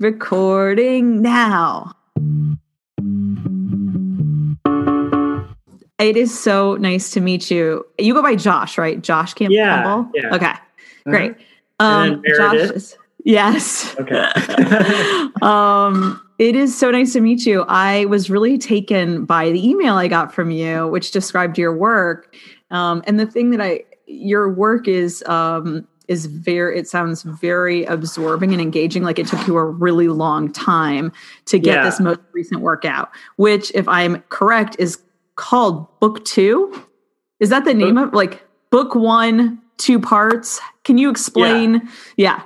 Recording now. It is so nice to meet you. You go by Josh, right? Josh Campbell. Yeah, yeah. Okay. Great. And Um, Josh is, yes. Okay. um, it is so nice to meet you. I was really taken by the email I got from you, which described your work. Um, and the thing that I, your work is, um, is very, it sounds very absorbing and engaging. Like it took you a really long time to get Yeah. this most recent workout, which, if I'm correct, is called Book Two. Is that the name of like Book One, two parts? Can you explain? Yeah.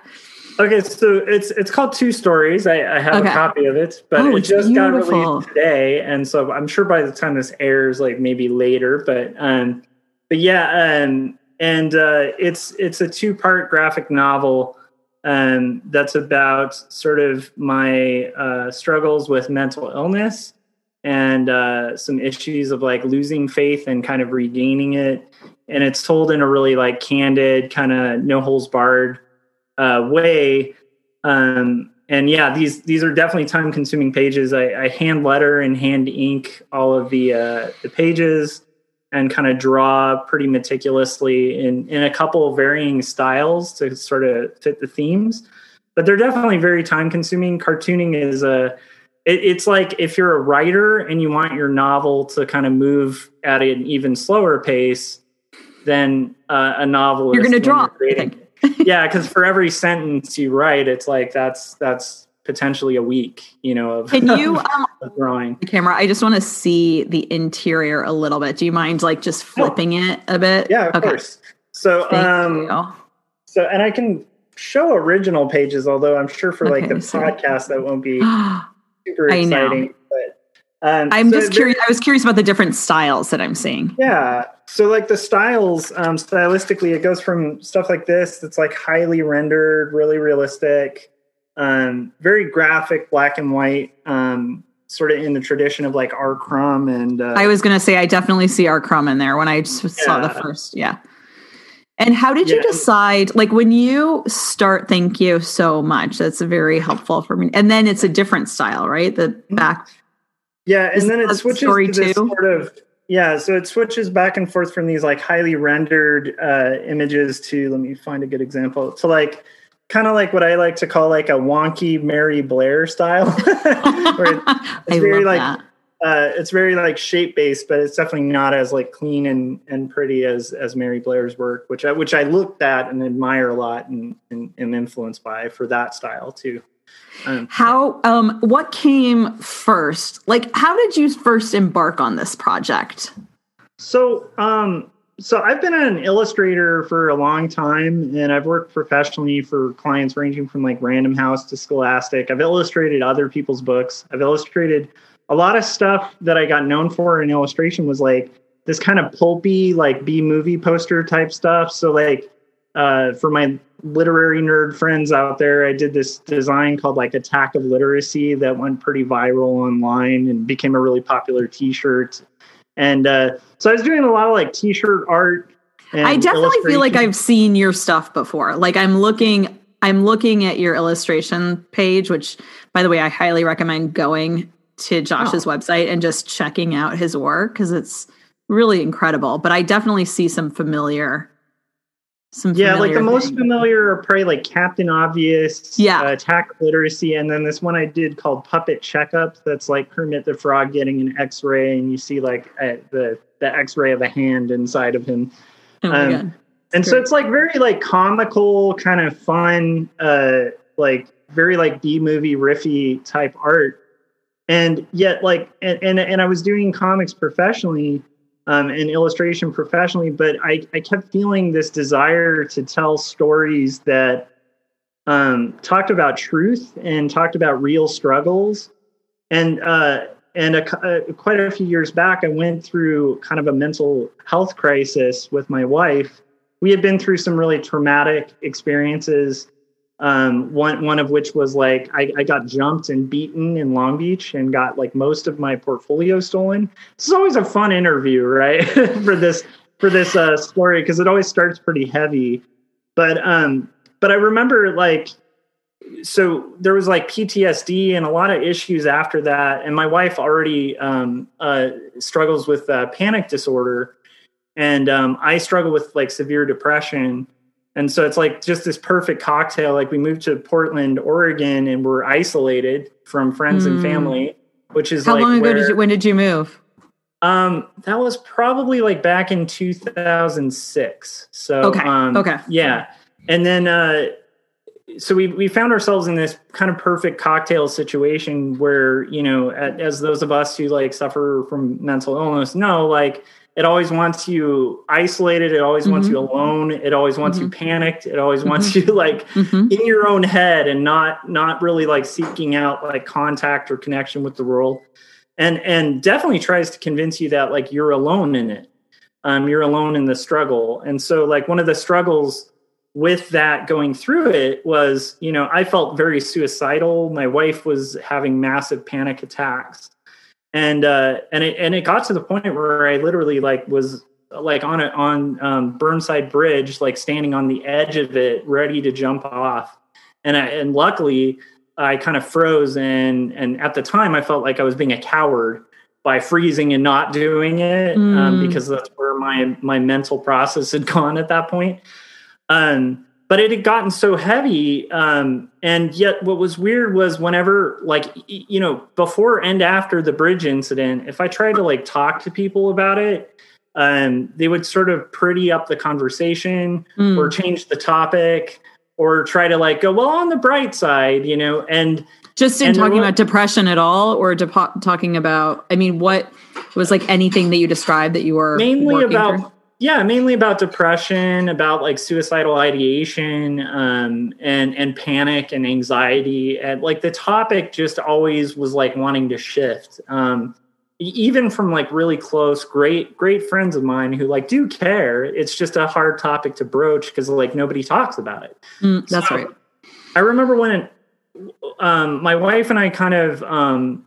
Okay, so it's it's called Two Stories. I, I have Okay. a copy of it, but Oh, it just got released today, and so I'm sure by the time this airs, like maybe later. But um, but yeah, um, and uh, it's it's a two part graphic novel um that's about sort of my uh, struggles with mental illness and uh, some issues of like losing faith and kind of regaining it. And it's told in a really like candid, kind of no holes barred uh, way. Um, and yeah, these these are definitely time consuming pages. I, I hand letter and hand ink all of the uh, the pages and kind of draw pretty meticulously in in a couple of varying styles to sort of fit the themes. But they're definitely very time consuming. Cartooning is a it, it's like if you're a writer and you want your novel to kind of move at an even slower pace than uh, a novel. You're gonna draw, yeah, because for every sentence you write, it's like that's that's potentially a week, you know, of, Can you um, of drawing. the camera? I just want to see the interior a little bit. Do you mind like just flipping it a bit? Yeah, of Okay. course. So, Thank um, you. so and I can show original pages, although I'm sure for like Okay, the podcast that won't be super exciting. But um, I'm so just curious. I was curious about the different styles that I'm seeing. Yeah. So like the styles, um, stylistically, it goes from stuff like this that's like highly rendered, really realistic, um, very graphic, black and white, um, sort of in the tradition of like R. Crumb and uh, I was going to say I definitely see R. Crumb in there when I just saw the first. Yeah. And how did you decide? Like when you start, thank you so much. That's very helpful for me. And then it's a different style, right? The back. Yeah, and then it switches to this too? sort of yeah, so it switches back and forth from these like highly rendered uh, images to let me find a good example to like kind of like what I like to call like a wonky Mary Blair style. It's very love like that. uh, it's very like shape based, but it's definitely not as like clean and and pretty as as Mary Blair's work, which I which I looked at and admire a lot and and, and influenced by for that style too. Um, How, um, what came first? Like, how did you first embark on this project? So, um, so I've been an illustrator for a long time, and I've worked professionally for clients ranging from like Random House to Scholastic. I've illustrated other people's books. I've illustrated a lot of stuff that I got known for in illustration was like this kind of pulpy, like B movie poster type stuff. So, like, uh, for my literary nerd friends out there, I did this design called like Attack of Literacy that went pretty viral online and became a really popular T-shirt. And uh, so I was doing a lot of like T-shirt art. And I definitely feel like. I've seen your stuff before. Like I'm looking I'm looking at your illustration page, which by the way, I highly recommend going to Josh's website and just checking out his work because it's really incredible. But I definitely see some familiar some Yeah, like the familiar most familiar are probably like Captain Obvious, Yeah. uh, Attack Literacy, and then this one I did called Puppet Checkup. That's like Kermit the Frog getting an X-ray, and you see like the the X-ray of a hand inside of him. Oh um, and so it's like very like comical kind of fun uh like very like b movie riffy type art and yet like and and, and i was doing comics professionally um and illustration professionally but i i kept feeling this desire to tell stories that um talked about truth and talked about real struggles and uh and a, cou- uh, quite a few years back i went through kind of a mental health crisis with my wife we had been through some really traumatic experiences. Um, one one of which was like I, I got jumped and beaten in Long Beach and got like most of my portfolio stolen. This is always a fun interview, right? for this for this uh, story because it always starts pretty heavy. But um, but I remember like so there was like PTSD and a lot of issues after that. And my wife already um, uh, struggles with uh, panic disorder, and um, I struggle with like severe depression. And so it's like just this perfect cocktail. Like we moved to Portland, Oregon, and we're isolated from friends mm. and family, which is how like long ago where, did you? When did you move? Um, that was probably like back in 2006. So okay, um, okay, yeah, and then uh, so we we found ourselves in this kind of perfect cocktail situation where you know, as those of us who like suffer from mental illness know, like it always wants you isolated it always mm-hmm. wants you mm-hmm. alone it always wants mm-hmm. you panicked it always wants mm-hmm. you like mm-hmm. in your own head and not not really like seeking out like contact or connection with the world and and definitely tries to convince you that like you're alone in it um you're alone in the struggle and so like one of the struggles with that going through it was you know i felt very suicidal my wife was having massive panic attacks and uh, and it and it got to the point where I literally like was like on a on um, Burnside Bridge, like standing on the edge of it, ready to jump off. And I, and luckily, I kind of froze, and and at the time, I felt like I was being a coward by freezing and not doing it um, mm. um, because that's where my my mental process had gone at that point. Um, but it had gotten so heavy um, and yet what was weird was whenever like you know before and after the bridge incident if i tried to like talk to people about it um, they would sort of pretty up the conversation mm. or change the topic or try to like go well on the bright side you know and just in and talking about depression at all or de- talking about i mean what was like anything that you described that you were mainly about through? Yeah mainly about depression about like suicidal ideation um, and and panic and anxiety and like the topic just always was like wanting to shift. Um, even from like really close great great friends of mine who like do care it's just a hard topic to broach because like nobody talks about it. Mm, that's so, right. I remember when um, my wife and i kind of um,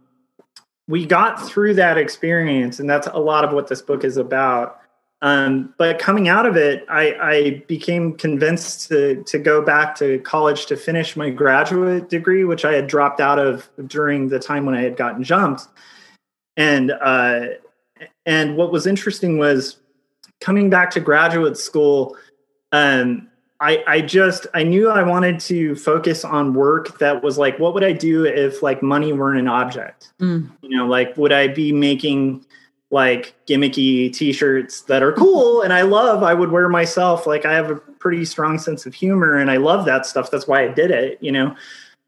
we got through that experience and that's a lot of what this book is about um, but coming out of it, I, I, became convinced to to go back to college to finish my graduate degree, which I had dropped out of during the time when I had gotten jumped. And uh, and what was interesting was coming back to graduate school. Um, I, I just I knew I wanted to focus on work that was like, what would I do if like money weren't an object? Mm. You know, like would I be making like gimmicky t-shirts that are cool and I love I would wear myself. Like I have a pretty strong sense of humor and I love that stuff. That's why I did it you know?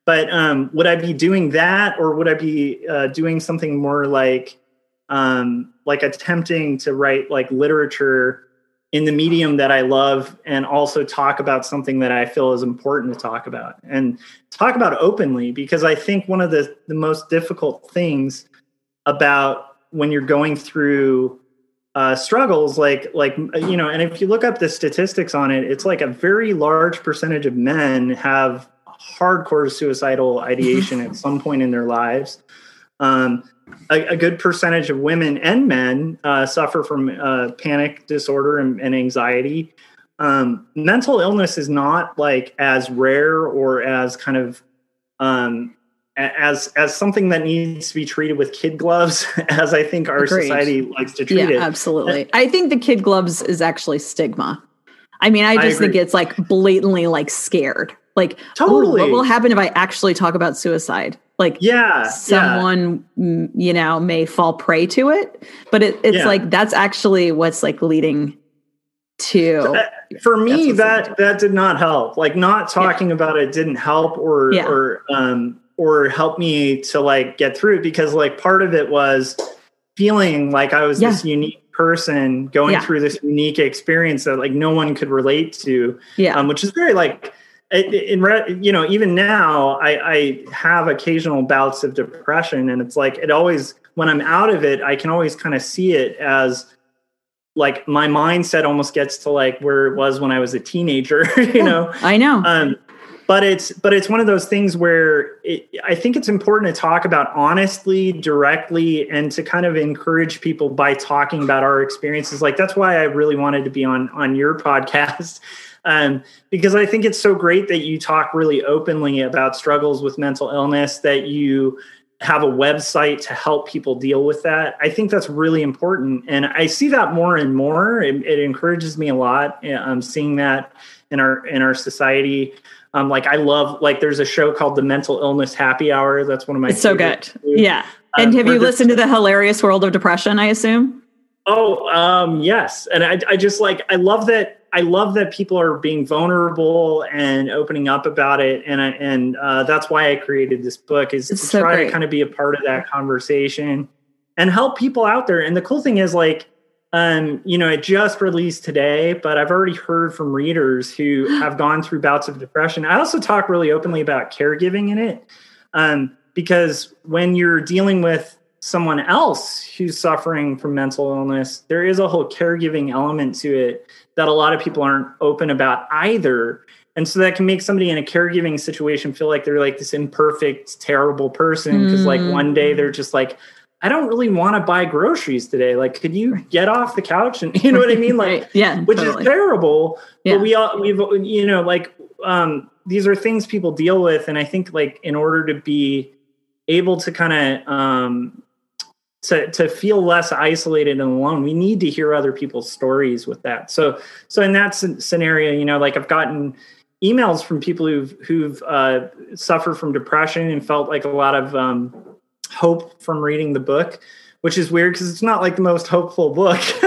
But um, would I be doing that or would I be uh, doing something more like um, like attempting to write like literature in the medium that I love and also talk about something that I feel is important to talk about and talk about openly? Because I think one of the the most difficult things about when you're going through uh, struggles like like you know and if you look up the statistics on it it's like a very large percentage of men have hardcore suicidal ideation at some point in their lives. Um, a, a, good percentage of women and men uh, suffer from uh, panic disorder and, and anxiety. Um, mental illness is not like as rare or as kind of um, as as something that needs to be treated with kid gloves as i think our Agreed. society likes to treat yeah, it. absolutely. I think the kid gloves is actually stigma. I mean i just I think it's like blatantly like scared. Like totally oh, what will happen if i actually talk about suicide? Like yeah someone yeah. you know may fall prey to it but it, it's yeah. like that's actually what's like leading to uh, for me that that did not help. Like not talking about it didn't help or or um or help me to like get through it because like part of it was feeling like I was yeah. this unique person going yeah. through this unique experience that like no one could relate to. Yeah. Um, which is very like in you know even now I, I have occasional bouts of depression and it's like it always when I'm out of it I can always kind of see it as like my mindset almost gets to like where it was when I was a teenager, you yeah, know. I know. Um, but it's but it's one of those things where it, I think it's important to talk about honestly, directly, and to kind of encourage people by talking about our experiences. Like that's why I really wanted to be on on your podcast um, because I think it's so great that you talk really openly about struggles with mental illness, that you have a website to help people deal with that. I think that's really important. And I see that more and more. It, it encourages me a lot. I'm seeing that in our in our society. Um, like I love like there's a show called The Mental Illness Happy Hour. That's one of my it's so good. Yeah. And um, have you listened to the hilarious world of depression? I assume. Oh um, yes, and I, I just like I love that I love that people are being vulnerable and opening up about it, and I, and uh, that's why I created this book is it's to so try great. to kind of be a part of that conversation and help people out there. And the cool thing is like um, you know, it just released today, but I've already heard from readers who have gone through bouts of depression. I also talk really openly about caregiving in it, um, because when you're dealing with someone else who's suffering from mental illness, there is a whole caregiving element to it that a lot of people aren't open about either. And so that can make somebody in a caregiving situation feel like they're like this imperfect, terrible person because, mm. like, one day they're just like, I don't really want to buy groceries today. Like, could you get off the couch? And you know what I mean? Like, right. yeah, which totally. is terrible. Yeah. But we all, we've, you know, like, um, these are things people deal with. And I think, like, in order to be able to kind of, um, to, to feel less isolated and alone, we need to hear other people's stories with that. So, so in that scenario, you know, like I've gotten emails from people who've, who've, uh, suffered from depression and felt like a lot of, um, hope from reading the book, which is weird because it's not like the most hopeful book.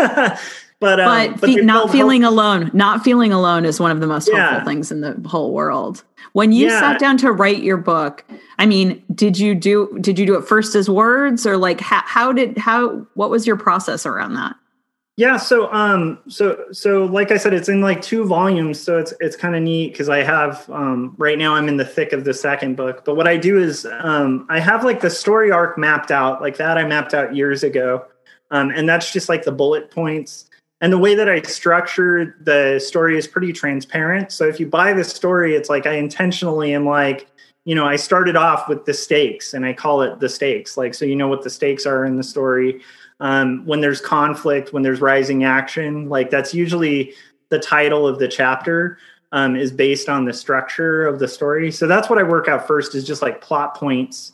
but um, but, but not feeling hope. alone, not feeling alone is one of the most yeah. hopeful things in the whole world. When you yeah. sat down to write your book, I mean, did you do did you do it first as words or like how, how did how what was your process around that? Yeah, so um so so like I said it's in like two volumes so it's it's kind of neat cuz I have um right now I'm in the thick of the second book. But what I do is um I have like the story arc mapped out like that I mapped out years ago. Um and that's just like the bullet points. And the way that I structure the story is pretty transparent. So if you buy the story it's like I intentionally am like you know I started off with the stakes and I call it the stakes. Like so you know what the stakes are in the story um, when there's conflict, when there's rising action, like that's usually the title of the chapter um, is based on the structure of the story. So that's what I work out first is just like plot points.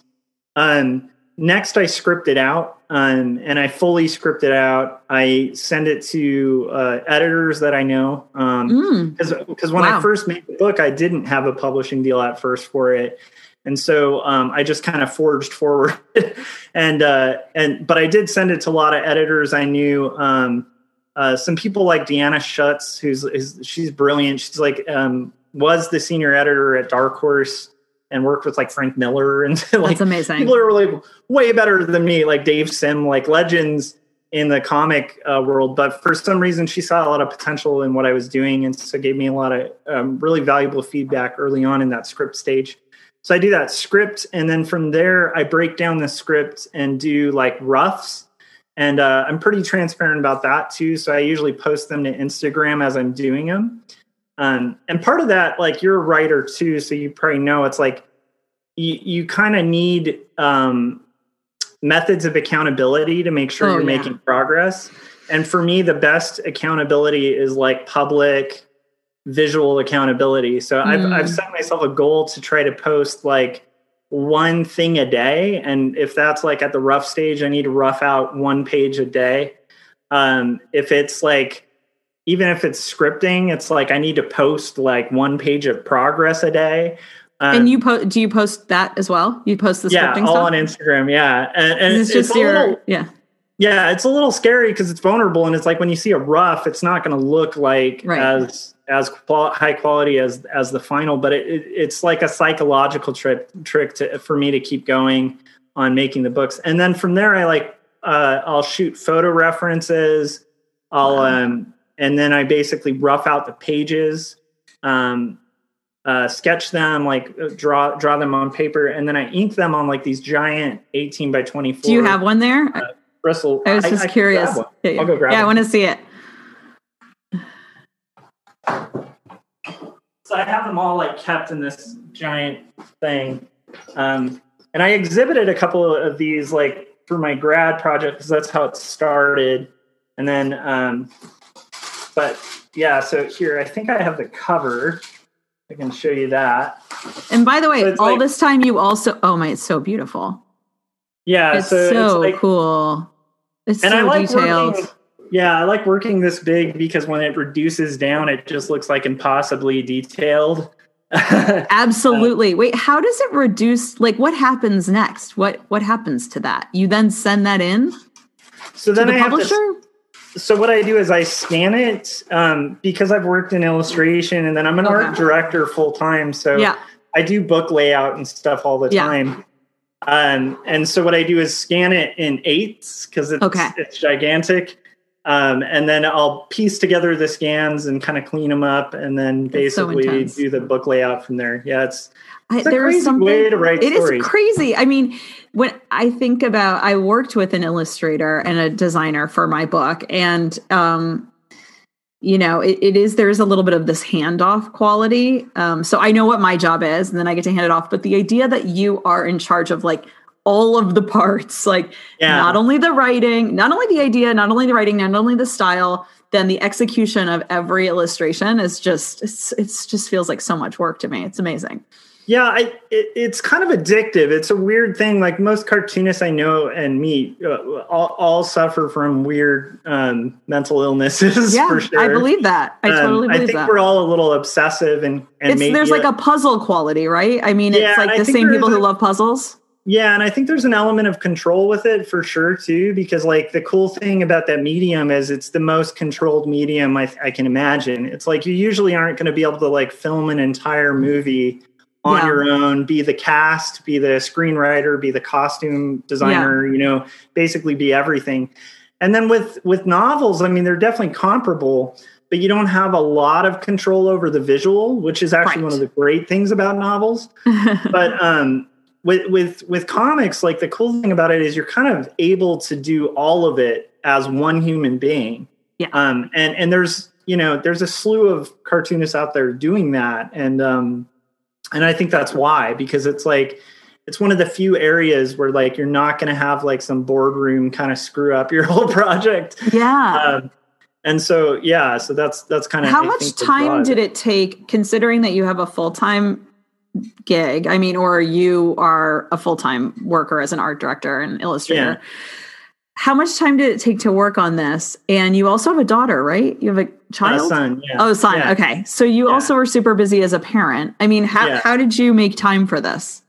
Um, next, I script it out um, and I fully script it out. I send it to uh, editors that I know because um, because mm. when wow. I first made the book, I didn't have a publishing deal at first for it and so um, I just kind of forged forward, and uh, and but I did send it to a lot of editors I knew. Um, uh, some people like Diana Schutz, who's is, she's brilliant. She's like um, was the senior editor at Dark Horse and worked with like Frank Miller and like That's amazing. People are really way better than me, like Dave Sim, like legends in the comic uh, world. But for some reason, she saw a lot of potential in what I was doing, and so gave me a lot of um, really valuable feedback early on in that script stage. So I do that script, and then from there, I break down the script and do like roughs. And uh, I'm pretty transparent about that too. So I usually post them to Instagram as I'm doing them. Um, and part of that, like you're a writer too, so you probably know it's like you, you kind of need um, methods of accountability to make sure oh, you're yeah. making progress. And for me, the best accountability is like public visual accountability. So mm. I've I've mm. set myself a goal to try to post like one thing a day, and if that's like at the rough stage, I need to rough out one page a day. Um, if it's like even if it's scripting, it's like I need to post like one page of progress a day. Um, and you post? Do you post that as well? You post the yeah, scripting all stuff? on Instagram. Yeah, and, and it's, it's just your little, yeah. Yeah, it's a little scary because it's vulnerable, and it's like when you see a rough, it's not going to look like right. as as qual- high quality as as the final, but it, it, it's like a psychological trick trick to for me to keep going on making the books. And then from there, I like uh, I'll shoot photo references. I'll um, and then I basically rough out the pages, um, uh, sketch them, like uh, draw draw them on paper, and then I ink them on like these giant eighteen by twenty four. Do you have one there? Uh, Bristol. I was just I, curious. I'll go grab. Yeah, I want to see it. So I have them all like kept in this giant thing. Um, and I exhibited a couple of these like for my grad project because that's how it started. And then, um, but yeah, so here I think I have the cover. I can show you that. And by the way, So all like- this time you also oh my, it's so beautiful. Yeah, It's so, so it's like, cool. It's and so I like detailed. working. Yeah, I like working this big because when it reduces down, it just looks like impossibly detailed. Absolutely. Wait, how does it reduce like what happens next? What what happens to that? You then send that in so then the I have publisher? to. So what I do is I scan it um, because I've worked in illustration, and then I'm an art director full time. So yeah. I do book layout and stuff all the Yeah. time. Um, and so what I do is scan it in eighths because it's Okay. it's gigantic. Um, and then I'll piece together the scans and kind of clean them up, and then That's so basically do the book layout from there. Yeah, it's It's a there is crazy something way to write It is stories. crazy. I mean, when I think about, I worked with an illustrator and a designer for my book, and um, you know, it, it is there's a little bit of this handoff quality. Um, so I know what my job is, and then I get to hand it off. But the idea that you are in charge of like all of the parts, like yeah. not only the writing, not only the idea, not only the writing, not only the style, then the execution of every illustration is just it's it's just feels like so much work to me. It's amazing. Yeah, I, it, it's kind of addictive. It's a weird thing. Like most cartoonists I know and meet, uh, all, all suffer from weird um, mental illnesses. Yeah, for sure. I believe that. I totally Um, totally I think that. we're all a little obsessive, and and there's like a- a puzzle quality, right? I mean, Yeah, it's like the same people who love puzzles. Yeah, and I think there's an element of control with it for sure too, because like the cool thing about that medium is it's the most controlled medium I, I can imagine. It's like you usually aren't going to be able to like film an entire movie on Yeah. your own, be the cast, be the screenwriter, be the costume designer, you know, basically be everything. And then with with novels, I mean, they're definitely comparable, but you don't have a lot of control over the visual, which is actually Right. one of the great things about novels but um with with with comics like the cool thing about it is you're kind of able to do all of it as one human being Yeah. um and and there's you know there's a slew of cartoonists out there doing that and um and i think that's why because it's like it's one of the few areas where like you're not going to have like some boardroom kind of screw up your whole project yeah. um and so yeah so that's that's kind of How much time did it take, considering that you have a full time gig? I mean, or you are a full time worker as an art director and illustrator. Yeah. How much time did it take to work on this? And you also have a daughter, right? You have a child. son yeah Oh, son. Yeah. Okay. So you also were super busy as a parent. I mean, how, how did you make time for this?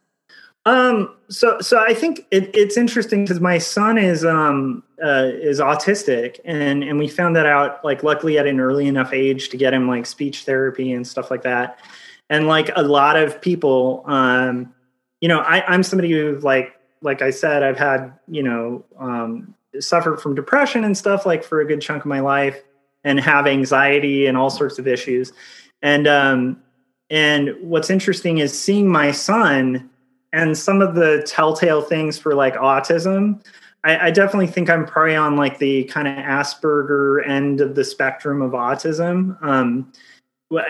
Um, so so I think it, it's interesting because my son is um uh, is autistic, and and we found that out like luckily at an early enough age to get him like speech therapy and stuff like that. And like a lot of people, um, you know, I, I'm somebody who like like I said, I've had you know um, suffered from depression and stuff like for a good chunk of my life, and have anxiety and all sorts of issues. And um, and what's interesting is seeing my son and some of the telltale things for like autism I, I definitely think i'm probably on like the kind of asperger end of the spectrum of autism um,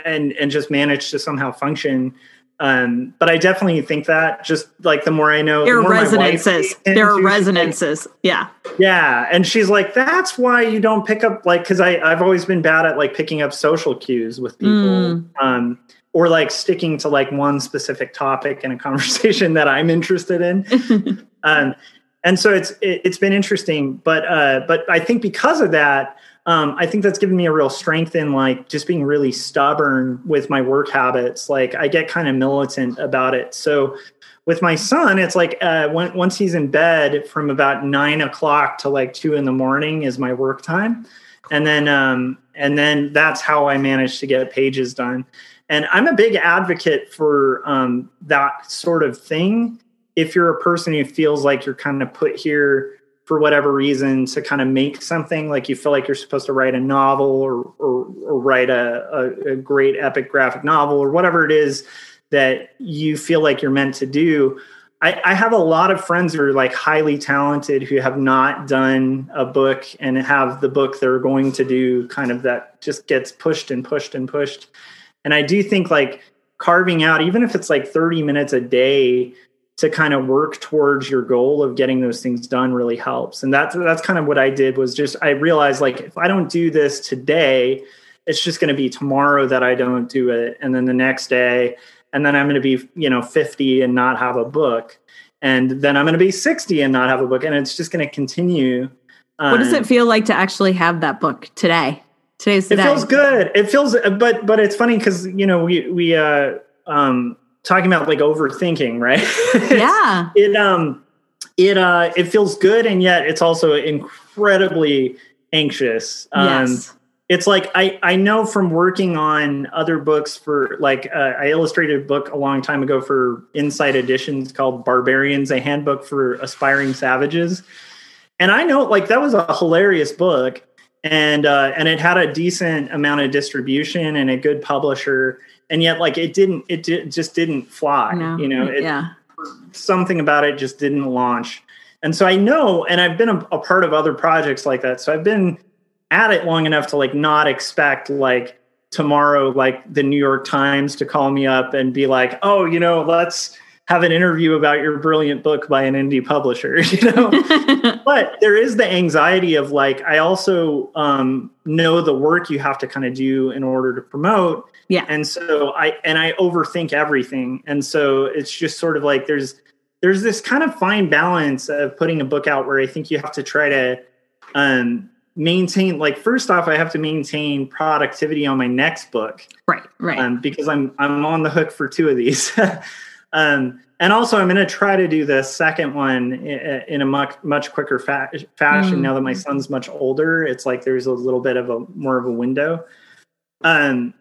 and and just manage to somehow function um, but i definitely think that just like the more i know There the are more my wife resonances. There are she's like, resonances. Yeah. yeah and she's like that's why you don't pick up like because i i've always been bad at like picking up social cues with people Mm. um or like sticking to like one specific topic in a conversation that i'm interested in um and so it's it, it's been interesting but uh but i think because of that um i think that's given me a real strength in like just being really stubborn with my work habits like i get kind of militant about it so with my son, it's like uh, when, once he's in bed from about nine o'clock to like two in the morning is my work time, and then um, and then that's how I manage to get pages done. And I'm a big advocate for um, that sort of thing. If you're a person who feels like you're kind of put here for whatever reason to kind of make something, like you feel like you're supposed to write a novel or or, or write a, a, a great epic graphic novel or whatever it is that you feel like you're meant to do. I, I, have a lot of friends who are like highly talented who have not done a book and have the book they're going to do kind of that just gets pushed and pushed and pushed. And I do think like carving out, even if it's like 30 minutes a day to kind of work towards your goal of getting those things done really helps. And that's that's kind of what I did was just I realized like if I don't do this today, it's just going to be tomorrow that I don't do it, and then the next day, and then I'm going to be you know 50 and not have a book, and then I'm going to be 60 and not have a book, and it's just going to continue. What does it feel like to actually have that book today? Today's the it feels good. It feels, but but it's funny because you know we we uh um talking about like overthinking, right? yeah. it um it uh it feels good and yet it's also incredibly anxious. Um yes. it's like I I know from working on other books for like uh, I illustrated a book a long time ago for Insight Editions called Barbarians: A Handbook for Aspiring Savages. And I know like that was a hilarious book and uh and it had a decent amount of distribution and a good publisher and yet like it didn't it di- just didn't fly No. you know it, yeah. something about it just didn't launch and so i know and i've been a, a part of other projects like that so i've been at it long enough to like not expect like tomorrow like the new york times to call me up and be like oh you know let's have an interview about your brilliant book by an indie publisher you know but there is the anxiety of like i also um, know the work you have to kind of do in order to promote Yeah. and so i and i overthink everything and so it's just sort of like there's there's this kind of fine balance of putting a book out where i think you have to try to um maintain like first off i have to maintain productivity on my next book right. Right. um, because I'm I'm on the hook for two of these. um, and also, I'm going to try to do the second one in, in a much much quicker fa- fashion. Mm. Now that my son's much older, it's like there's a little bit of a more of a window. Um,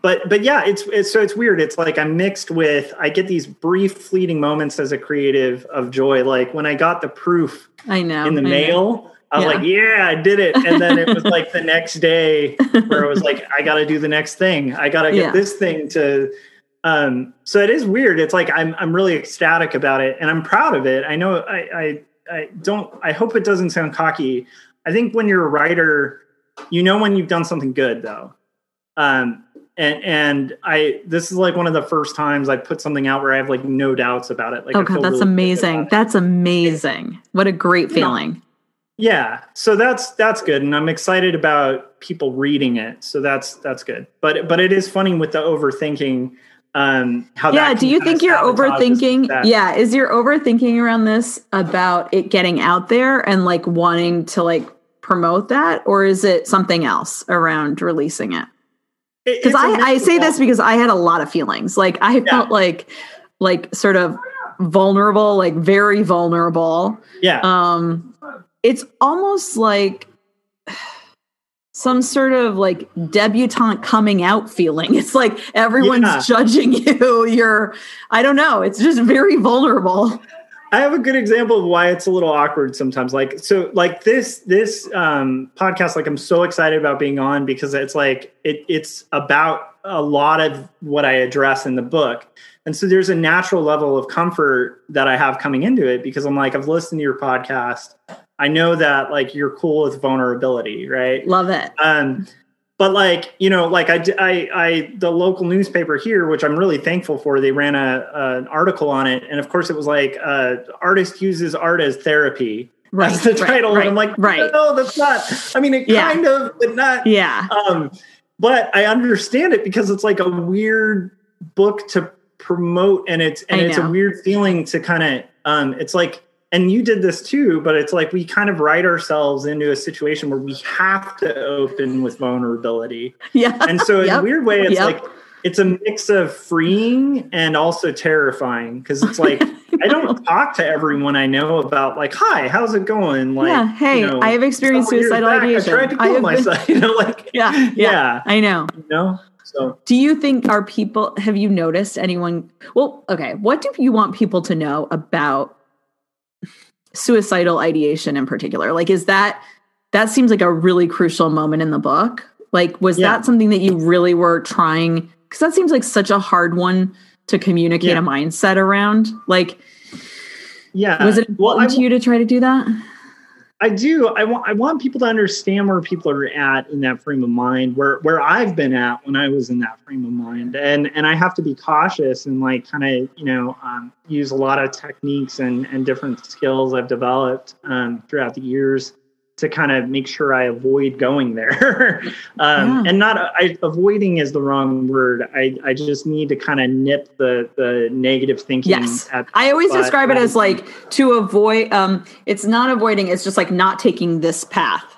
but but yeah, it's it's so it's weird. It's like I'm mixed with. I get these brief, fleeting moments as a creative of joy, like when I got the proof I know. in the I know. mail. I was Yeah. like, yeah, I did it. And then it was like the next day where I was like, I got to do the next thing. I got to get Yeah. this thing to. Um, so it is weird. It's like I'm I'm really ecstatic about it, and I'm proud of it. I know I I, I don't. I hope it doesn't sound cocky. I think when you're a writer, you know when you've done something good, though. Um, and and I this is like one of the first times I put something out where I have like no doubts about it. Like Oh god, that's really amazing. That's amazing. What a great You know, feeling. yeah so that's that's good and i'm excited about people reading it so that's that's good but but it is funny with the overthinking um how yeah, do you think you're overthinking? Yeah, is your overthinking around this about it getting out there and like wanting to like promote that or is it something else around releasing it? Because I, I say this because I had a lot of feelings. Like I felt like like sort of vulnerable, like very vulnerable. yeah Um it's almost like some sort of like debutante coming out feeling. It's like everyone's Yeah. judging you. You're I don't know, it's just very vulnerable. I have a good example of why it's a little awkward sometimes. Like so, like this this um, podcast. Like I'm so excited about being on because it's like it it's about a lot of what I address in the book, and so there's a natural level of comfort that I have coming into it because I'm like I've listened to your podcast. I know that like you're cool with vulnerability, right? Love it. Um, but like you know, like I, I, I, the local newspaper here, which I'm really thankful for, they ran a, an article on it, and of course, it was like uh, artist uses art as therapy. Right. That's the title, right, and I'm like, right. no, that's not. I mean, it Yeah. kind of, but not. Yeah. Um, but I understand it because it's like a weird book to promote, and it's and I it's a weird feeling to kind of. Um, it's like and you did this too, but it's like we kind of write ourselves into a situation where we have to open with vulnerability. Yeah. And so in Yep. a weird way, it's Yep. like it's a mix of freeing and also terrifying because it's like I don't talk to everyone I know about like, hi, how's it going? Like yeah. Hey, you know, I have experienced oh, suicidal back, ideation. I tried to kill been- myself, you know, like yeah, yeah. yeah, I know. you know. So Do you think are people have you noticed anyone well, okay, what do you want people to know about suicidal ideation in particular? Like is that that seems like a really crucial moment in the book? Like was Yeah. that something that you really were trying cuz that seems like such a hard one to communicate Yeah. a mindset around? Like yeah, was it well, important I, to you to try to do that? I do. I want I want people to understand where people are at in that frame of mind, where where I've been at when I was in that frame of mind, and and I have to be cautious and like kind of you know um, use a lot of techniques and and different skills I've developed um, throughout the years to kind of make sure I avoid going there. um, yeah. And not I, avoiding is the wrong word. I, I just need to kind of nip the the negative thinking. Yes, I always describe it as like to avoid. Um, it's not avoiding. It's just like not taking this path.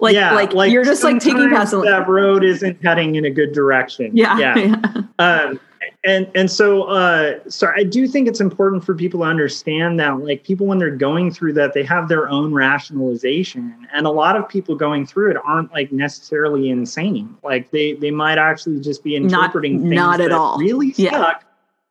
Like, yeah, like, like you're just like taking past that road isn't heading in a good direction. Yeah, yeah. yeah. Um, and and so uh so i do think it's important for people to understand that like people when they're going through that they have their own rationalization and a lot of people going through it aren't like necessarily insane like they they might actually just be interpreting not, things not at all really yeah. stuck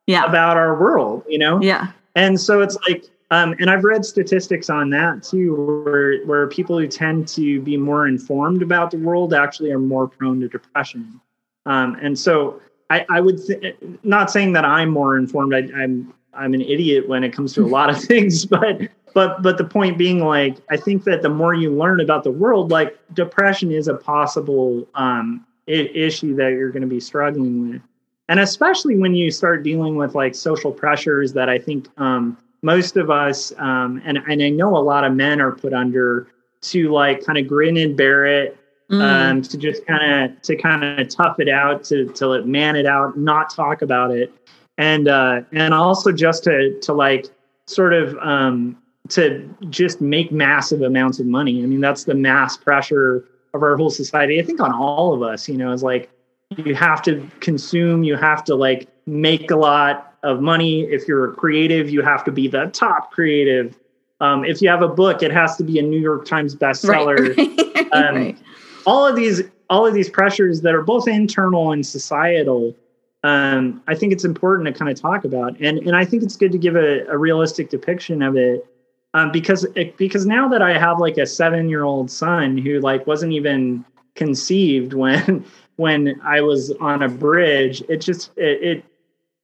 yeah. about our world you know yeah and so it's like um, and I've read statistics on that too, where where people who tend to be more informed about the world actually are more prone to depression. Um, and so I, I would th- not saying that I'm more informed. I, I'm I'm an idiot when it comes to a lot of things, but but but the point being, like, I think that the more you learn about the world, like, depression is a possible um, I- issue that you're going to be struggling with, and especially when you start dealing with like social pressures that I think um, most of us, um, and and I know a lot of men are put under to like kind of grin and bear it mm. um, to just kind of to kind of tough it out, to to man it out, not talk about it, and uh, and also just to to like sort of um, to just make massive amounts of money. I mean, that's the mass pressure of our whole society. I think on all of us, you know, is like you have to consume, you have to like make a lot of money. If you're a creative, you have to be the top creative. Um, if you have a book, it has to be a New York Times bestseller. Right. um, right all of these all of these pressures that are both internal and societal um, i think it's important to kind of talk about. And and i think it's good to give a, a realistic depiction of it um, because it, because now that i have like a seven year old son who like wasn't even conceived when when i was on a bridge it just it it,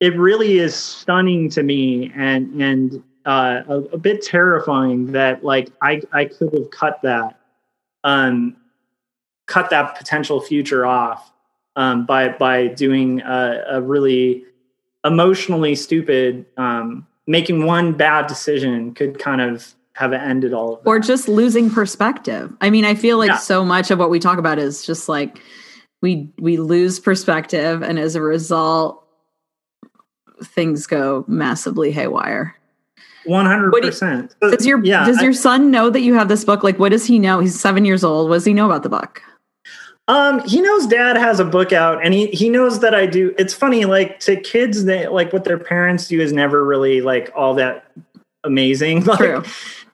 it really is stunning to me and and uh, a, a bit terrifying that like i i could have cut that. Um cut that potential future off um, by by doing a, a really emotionally stupid um, making one bad decision could kind of have ended all of that. or just losing perspective. I mean i feel like yeah. so much of what we talk about is just like we we lose perspective and as a result things go massively haywire. 100% you, does your yeah, does your son know that you have this book? Like what does he know? He's seven years old. What does he know about the book um, he knows dad has a book out and he, he knows that I do. It's funny, like to kids, they like what their parents do is never really like all that amazing. Like, True.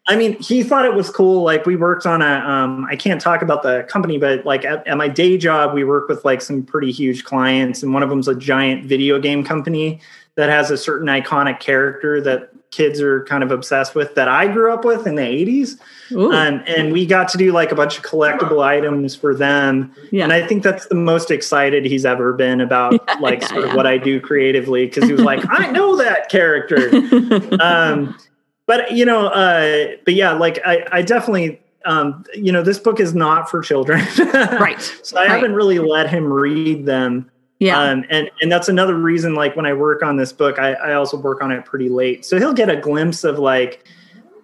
I mean, he thought it was cool. Like we worked on a, um, I can't talk about the company, but like at, at my day job, we work with like some pretty huge clients and one of them's a giant video game company that has a certain iconic character that kids are kind of obsessed with that I grew up with in the 80s. Um, and we got to do like a bunch of collectible items for them. Yeah. And I think that's the most excited he's ever been about yeah, like sort yeah. of what I do creatively because he was like, I know that character. um, but you know, uh, but yeah, like I, I definitely um, you know, this book is not for children. right. So I right. haven't really let him read them. Yeah. Um, and, and that's another reason, like when I work on this book, I, I also work on it pretty late. So he'll get a glimpse of like,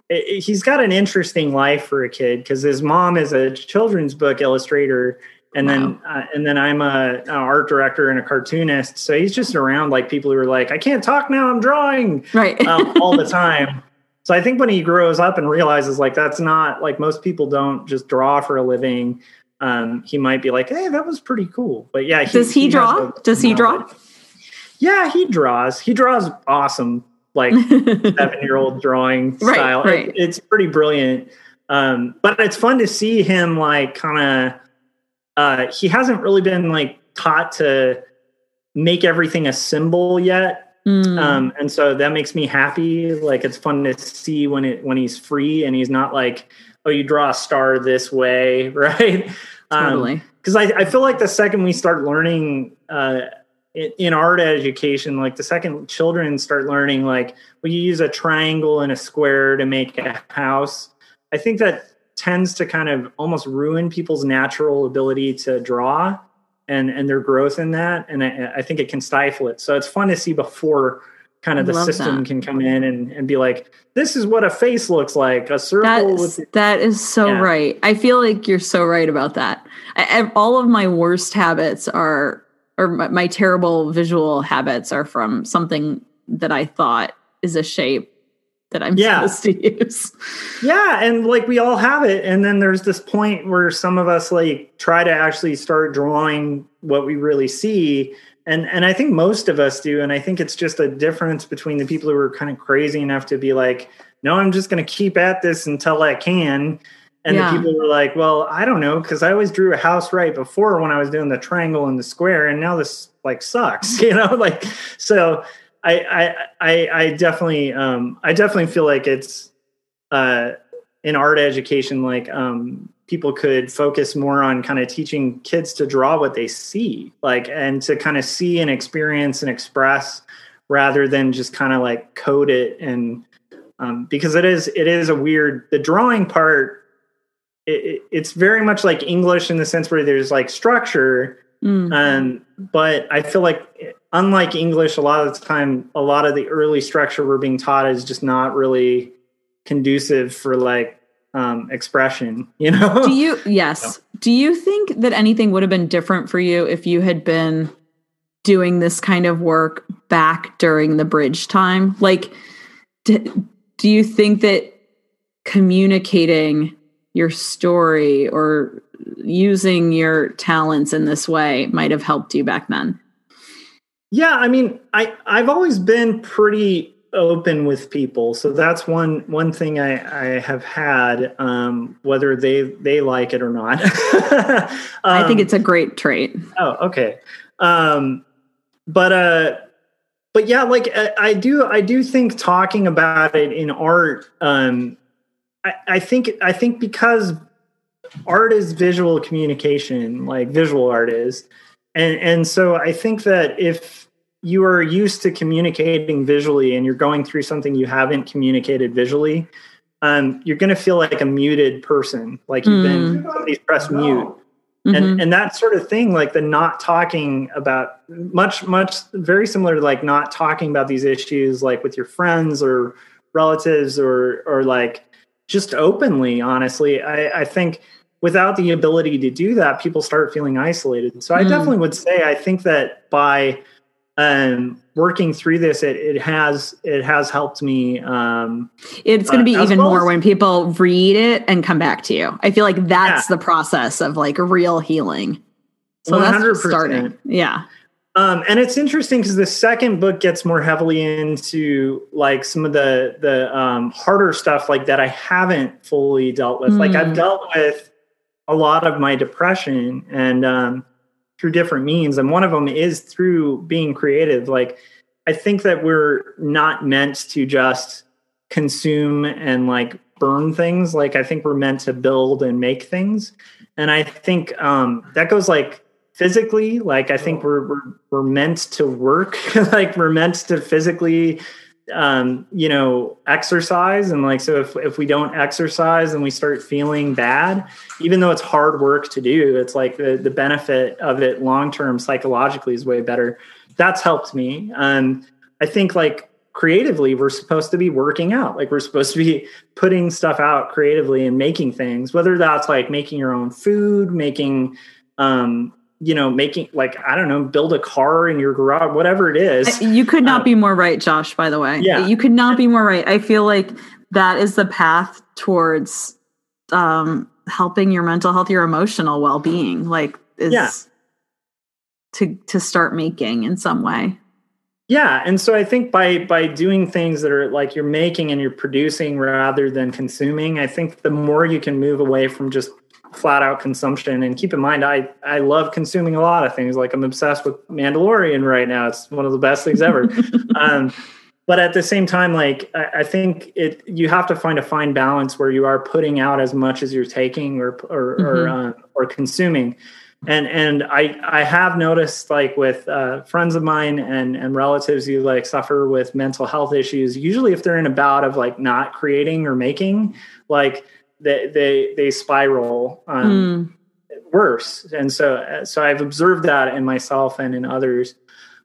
it, he's got an interesting life for a kid because his mom is a children's book illustrator. And wow. then, uh, and then I'm a, an art director and a cartoonist. So he's just around like people who are like, I can't talk now. I'm drawing right um, all the time. So I think when he grows up and realizes like that's not like most people don't just draw for a living um, he might be like, "Hey, that was pretty cool." But yeah, he, does he, he draw? Does he draw? Yeah, he draws. He draws awesome, like seven-year-old drawing style. Right, right. It, it's pretty brilliant. Um, but it's fun to see him like kind of. Uh, he hasn't really been like taught to make everything a symbol yet. Mm. Um, and so that makes me happy. Like it's fun to see when it when he's free and he's not like, oh, you draw a star this way, right? Totally. Because um, I, I feel like the second we start learning uh, in, in, art education, like the second children start learning, like when you use a triangle and a square to make a house, I think that tends to kind of almost ruin people's natural ability to draw and and their growth in that and I, I, think it can stifle it so it's fun to see before kind of the system that. can come in and, and be like, this is what a face looks like a circle. That's, with that is so yeah. right. I feel like you're so right about that. I, all of my worst habits are, or my, my terrible visual habits are from something that I thought is a shape that I'm yeah. supposed to use. Yeah, and like we all have it, and then there's this point where some of us like try to actually start drawing what we really see, and and I think most of us do, and I think it's just a difference between the people who are kind of crazy enough to be like, no, I'm just going to keep at this until I can. And yeah. the people were like, well, I don't know, because I always drew a house right before when I was doing the triangle and the square, and now this like sucks, you know, like so I, I, I, definitely, um, I definitely feel like it's, uh, in art education, like, um, people could focus more on kind of teaching kids to draw what they see, like, and to kind of see and experience and express rather than just kind of like code it. And, um, because it is, it is a weird, the drawing part, it, it's very much like English in the sense where there's like structure, Mm. Um, but I feel like, unlike English, a lot of the time, a lot of the early structure we're being taught is just not really conducive for like um, expression. You know? Do you? Yes. Do you think that anything would have been different for you if you had been doing this kind of work back during the bridge time? Like, do, do you think that communicating your story or using your talents in this way might have helped you back then? Yeah, I mean, I I've always been pretty open with people, so that's one one thing I I have had, um, whether they they like it or not. um, I think it's a great trait. Oh, okay. Um, but uh, but yeah, like I, I do I do think talking about it in art, um, I, I think I think because art is visual communication, like visual art is. And and so I think that if you are used to communicating visually and you're going through something you haven't communicated visually, um, you're going to feel like a muted person, like you've mm. been somebody's pressed mute. Mm-hmm. And and that sort of thing, like the not talking about much, much very similar to like not talking about these issues like with your friends or relatives or or like just openly, honestly. I, I think without the ability to do that, people start feeling isolated. So I mm. definitely would say I think that by um, working through this, it, it has it has helped me. Um, it's going to be uh, even well more as, when people read it and come back to you. I feel like that's yeah. the process of like real healing. So 100%. that's starting. Yeah. Um, and it's interesting because the second book gets more heavily into like some of the the um, harder stuff like that I haven't fully dealt with. Mm. Like I've mm. dealt with a lot of my depression and um, through different means and one of them is through being creative. Like i think that we're not meant to just consume and like burn things. Like i think we're meant to build and make things. And i think um, that goes like physically like i think we're we're, we're meant to work. Like we're meant to physically um, you know, exercise. And like, so if, if we don't exercise and we start feeling bad, even though it's hard work to do, it's like the, the benefit of it long term psychologically is way better. That's helped me. Um, I think like creatively, we're supposed to be working out. Like, we're supposed to be putting stuff out creatively and making things, whether that's like making your own food, making, um, you know, making like I don't know, build a car in your garage, whatever it is. You could not um, be more right, Josh. By the way, yeah, you could not be more right. I feel like that is the path towards um, helping your mental health, your emotional well being. Like, is yeah. to to start making in some way. Yeah, and so I think by by doing things that are like you're making and you're producing rather than consuming, I think the more you can move away from just flat out consumption. And keep in mind, I I love consuming a lot of things. Like I'm obsessed with Mandalorian right now. It's one of the best things ever. um, but at the same time, like I, I, think it, you have to find a fine balance where you are putting out as much as you're taking or or mm-hmm. or, uh, or consuming. And and I I have noticed like with uh, friends of mine and and relatives who like suffer with mental health issues. Usually, if they're in a bout of like not creating or making, like they they, they spiral um, mm. worse. And so so I've observed that in myself and in others.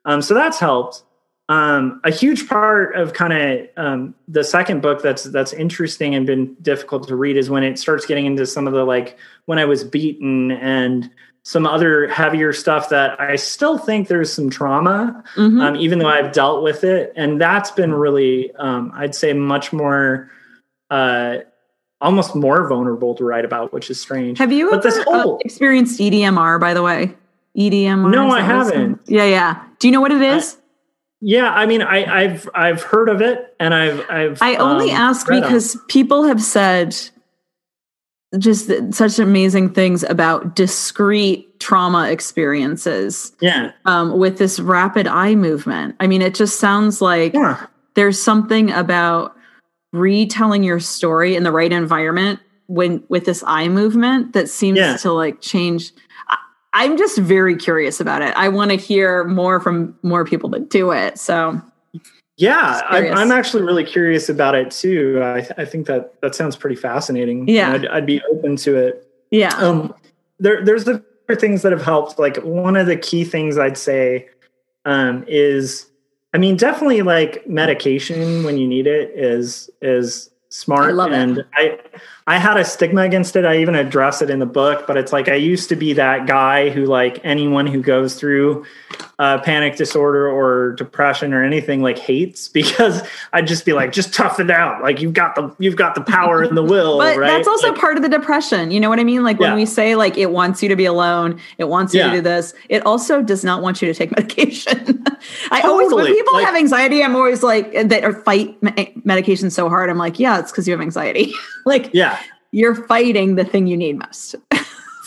Um, so that's helped. um, a huge part of kind of um, the second book that's that's interesting and been difficult to read is when it starts getting into some of the like when I was beaten and some other heavier stuff that I still think there's some trauma, mm-hmm. um, even though I've dealt with it, and that's been really um, I'd say much more. Uh, almost more vulnerable to write about, which is strange. Have you but ever this whole, uh, experienced EDMR, by the way? EDMR? No, I haven't. Yeah, yeah. Do you know what it is? I, yeah, I mean, I, have I've heard of it, and I've I've. I only um, ask because on. people have said just such amazing things about discrete trauma experiences. Yeah. Um, with this rapid eye movement, I mean, it just sounds like yeah. there's something about retelling your story in the right environment when with this eye movement that seems yeah. to like change I'm just very curious about it. I want to hear more from more people that do it. So, yeah, I'm, I'm, actually really curious about it too. I, I think that that sounds pretty fascinating. Yeah, I'd, I'd, be open to it. Yeah. Um, there, there's other things that have helped. Like one of the key things I'd say um, is, I mean, definitely like medication when you need it is is smart. I love and it. I I had a stigma against it. I even address it in the book, but it's like I used to be that guy who like anyone who goes through uh, panic disorder or depression or anything like hates because I'd just be like, just tough it out. Like you've got the you've got the power and the will. but right? that's also like, part of the depression. You know what I mean? Like when yeah. we say like it wants you to be alone, it wants you yeah. to do this. It also does not want you to take medication. I totally. always when people like, have anxiety, I'm always like that or fight medication so hard. I'm like, yeah, it's because you have anxiety. like yeah you're fighting the thing you need most.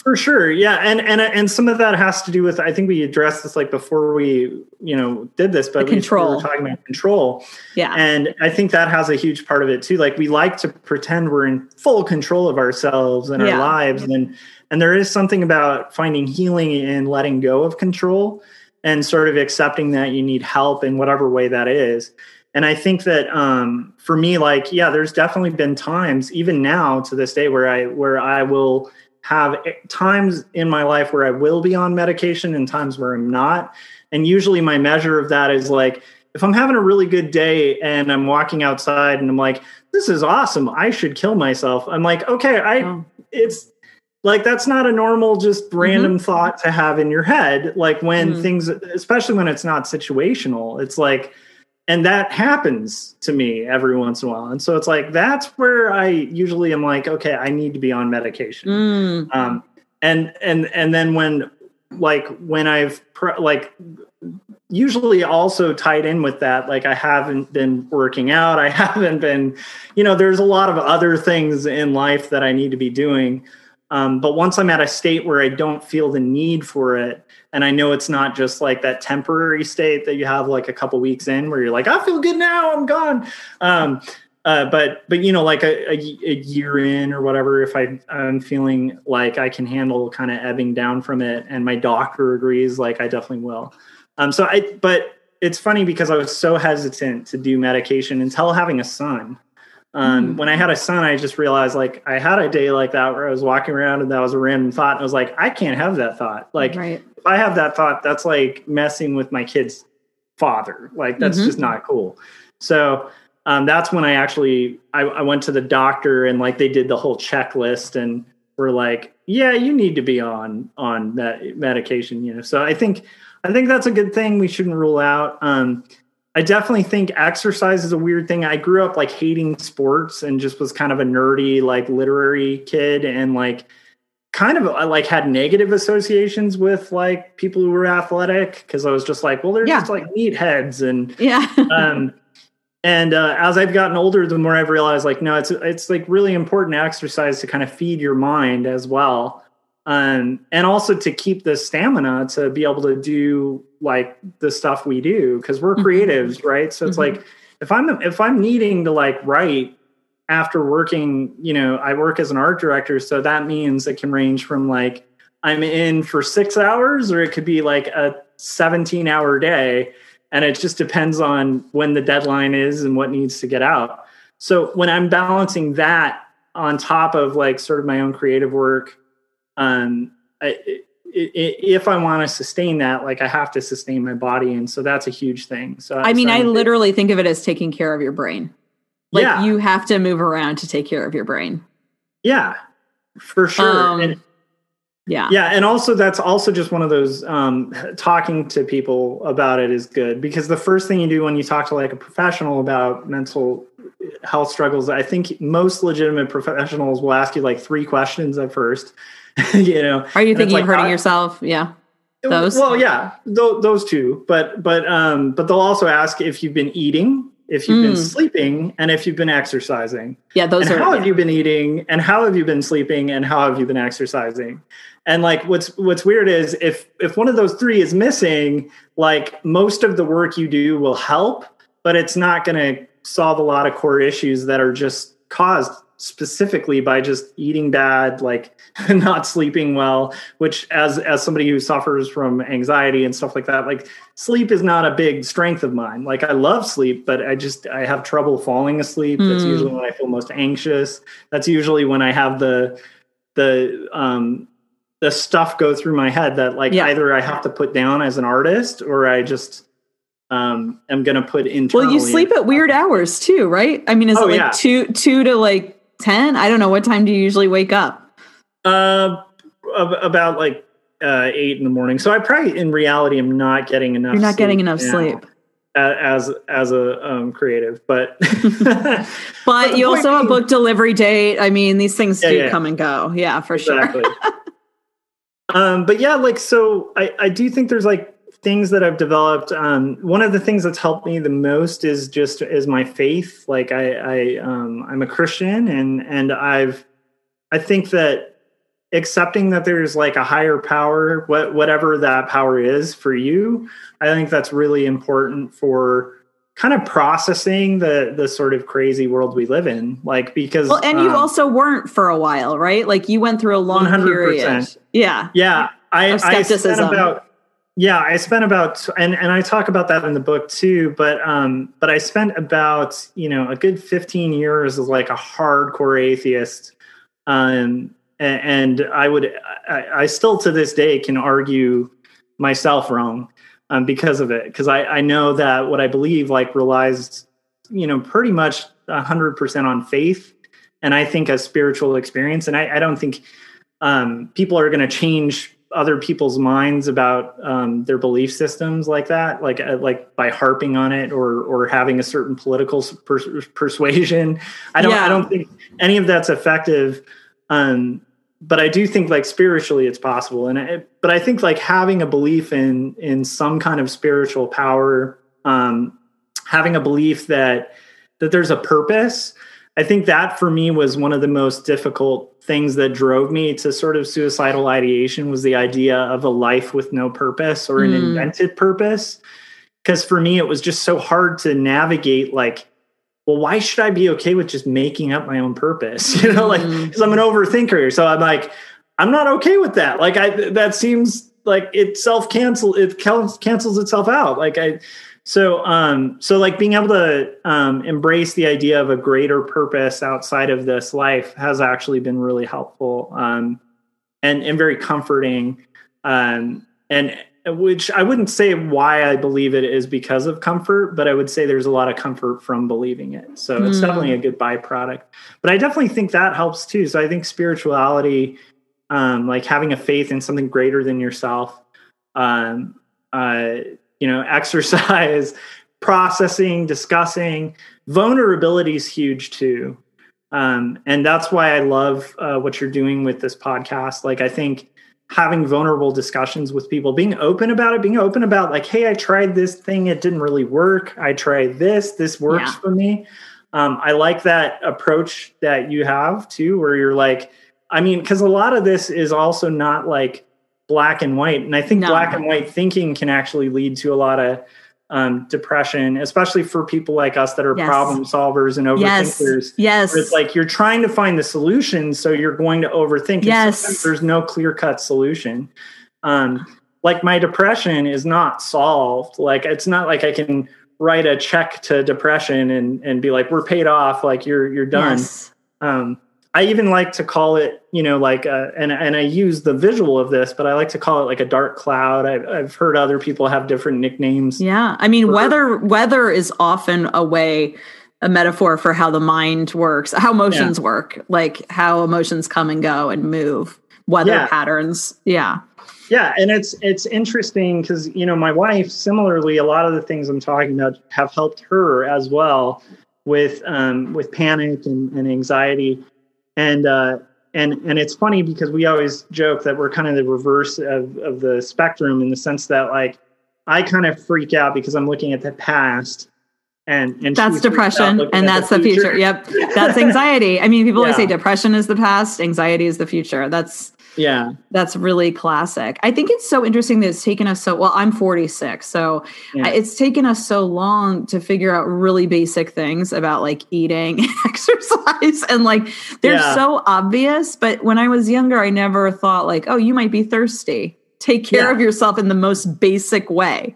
For sure, yeah, and and and some of that has to do with I think we addressed this like before we you know did this, but we, control. we were talking about control. Yeah, and I think that has a huge part of it too. Like we like to pretend we're in full control of ourselves and yeah. our lives, and and there is something about finding healing in letting go of control and sort of accepting that you need help in whatever way that is and i think that um, for me like yeah there's definitely been times even now to this day where i where i will have times in my life where i will be on medication and times where i'm not and usually my measure of that is like if i'm having a really good day and i'm walking outside and i'm like this is awesome i should kill myself i'm like okay i oh. it's like that's not a normal just random mm-hmm. thought to have in your head like when mm-hmm. things especially when it's not situational it's like and that happens to me every once in a while. And so it's like that's where i usually am like okay i need to be on medication. Mm. um, and and and then when like when i've like usually also tied in with that like i haven't been working out. I haven't been you know there's a lot of other things in life that i need to be doing um, but once i'm at a state where i don't feel the need for it and i know it's not just like that temporary state that you have like a couple weeks in where you're like i feel good now i'm gone. Um, uh, but but you know like a, a, a, year in or whatever if I, i'm feeling like i can handle kind of ebbing down from it and my doctor agrees like i definitely will. Um, so i but it's funny because i was so hesitant to do medication until having a son um, mm. When I had a son, I just realized like I had a day like that where I was walking around and that was a random thought. And I was like, I can't have that thought. Like, right. if I have that thought, that's like messing with my kid's father. Like, that's mm-hmm. just not cool. So um, that's when I actually I, I went to the doctor and like they did the whole checklist and were like, yeah, you need to be on on that medication. You know, so I think I think that's a good thing. We shouldn't rule out. Um, I definitely think exercise is a weird thing. I grew up like hating sports and just was kind of a nerdy, like literary kid and like kind of like had negative associations with like people who were athletic because I was just like, well, they're yeah. just like meatheads and yeah. um, and uh, as I've gotten older, the more I've realized like, no, it's it's like really important exercise to kind of feed your mind as well um, and also to keep the stamina to be able to do like the stuff we do because we're mm-hmm. creatives right so it's mm-hmm. like if i'm if i'm needing to like write after working you know i work as an art director so that means it can range from like i'm in for six hours or it could be like a 17 hour day and it just depends on when the deadline is and what needs to get out so when i'm balancing that on top of like sort of my own creative work um, I, if I want to sustain that, like I have to sustain my body, and so that's a huge thing. So I mean, so I literally think of it as taking care of your brain. Like yeah. you have to move around to take care of your brain. Yeah, for sure. Um, and, yeah. Yeah. And also, that's also just one of those um, talking to people about it is good because the first thing you do when you talk to like a professional about mental health struggles, I think most legitimate professionals will ask you like three questions at first. you know, are you thinking like, of hurting yourself? Yeah. Those? Well, yeah, th- those two, but, but, um, but they'll also ask if you've been eating if you've mm. been sleeping and if you've been exercising. Yeah, those and are. How yeah. have you been eating and how have you been sleeping and how have you been exercising? And like, what's what's weird is if if one of those three is missing, like most of the work you do will help, but it's not going to solve a lot of core issues that are just caused specifically by just eating bad like not sleeping well which as as somebody who suffers from anxiety and stuff like that like sleep is not a big strength of mine like i love sleep but i just i have trouble falling asleep mm. that's hmm. usually when i feel most anxious that's usually when i have the the um the stuff go through my head that like yeah. either i have to put down as an artist or i just um, am going to put in. Well, you sleep at weird hours too, right? I mean, is oh, it like yeah. two two to like 10? I don't know. What time do you usually wake up? Uh, about like uh, eight in the morning. So I probably, in reality, am not getting enough. You're not getting enough sleep as as a um, creative, but but, but you also have a book delivery date. I mean, these things yeah, do yeah. come and go. Yeah, for exactly. sure. um, but yeah, like so, I I do think there's like things that I've developed. Um, one of the things that's helped me the most is just is my faith. Like I, I um, I'm a Christian, and and I've I think that accepting that there's like a higher power, what whatever that power is for you, I think that's really important for kind of processing the the sort of crazy world we live in like because well and you um, also weren't for a while right like you went through a long 100%. period yeah yeah i i spent about yeah i spent about and and i talk about that in the book too but um but i spent about you know a good 15 years as like a hardcore atheist. Um and, and i would I, I, still to this day can argue myself wrong um, because of it because I, I know that what i believe like relies you know pretty much 100% on faith and i think a spiritual experience. And i, I don't think um, people are going to change other people's minds about um, their belief systems like that, like uh, like by harping on it or or having a certain political per- persuasion. I don't yeah. I don't think any of that's effective. Um, but I do think like spiritually it's possible, and I, but I think like having a belief in in some kind of spiritual power, um, having a belief that that there's a purpose. I think that for me was one of the most difficult things that drove me to sort of suicidal ideation was the idea of a life with no purpose or an mm. invented purpose. Because for me it was just so hard to navigate like well why should i be okay with just making up my own purpose? You know like because mm. i'm an overthinker. So i'm like i'm not okay with that. Like i that seems like it self cancel it cancels itself out. Like i so, um, so like being able to um, embrace the idea of a greater purpose outside of this life has actually been really helpful um, and and very comforting. Um, and which I wouldn't say why I believe it is because of comfort, but I would say there's a lot of comfort from believing it. So it's hmm. definitely a good byproduct. But I definitely think that helps too. So I think spirituality, um, like having a faith in something greater than yourself, um, uh, you know exercise processing discussing. Vulnerability is huge too. Um, and that's why i love uh, what you're doing with this podcast. Like i think having vulnerable discussions with people being open about it being open about like hey i tried this thing it didn't really work. I tried this this works yeah. for me. Um, i like that approach that you have too where you're like i mean because a lot of this is also not like black and white. And I think no. black and white thinking can actually lead to a lot of um, depression, especially for people like us that are yes. problem solvers and overthinkers. Yes. yes. It's like you're trying to find the solution, so you're going to overthink. Yes. There's no clear cut solution. Um, like my depression is not solved. Like it's not like I can write a check to depression and and be like, we're paid off. Like you're you're done. Yes. Um, I even like to call it, you know, like, a, and and I use the visual of this, but I like to call it like a dark cloud. I've, I've heard other people have different nicknames. Yeah, I mean, weather weather is often a way, a metaphor for how the mind works, how emotions yeah. work, like how emotions come and go and move, weather yeah. patterns. Yeah, yeah, and it's it's interesting because you know my wife, similarly, a lot of the things I'm talking about have helped her as well with um, with panic and, and anxiety and uh, and and it's funny because we always joke that we're kind of the reverse of of the spectrum in the sense that like I kind of freak out because I'm looking at the past and and that's depression and that's the, the future. future. Yep, that's anxiety. I mean, people yeah. always say depression is the past, anxiety is the future. That's yeah. That's really classic. I think it's so interesting that it's taken us so well, I'm 46. So yeah. it's taken us so long to figure out really basic things about like eating and exercise. And like they're yeah. so obvious. But when I was younger, I never thought like, oh, you might be thirsty. Take care of yourself in the most basic way.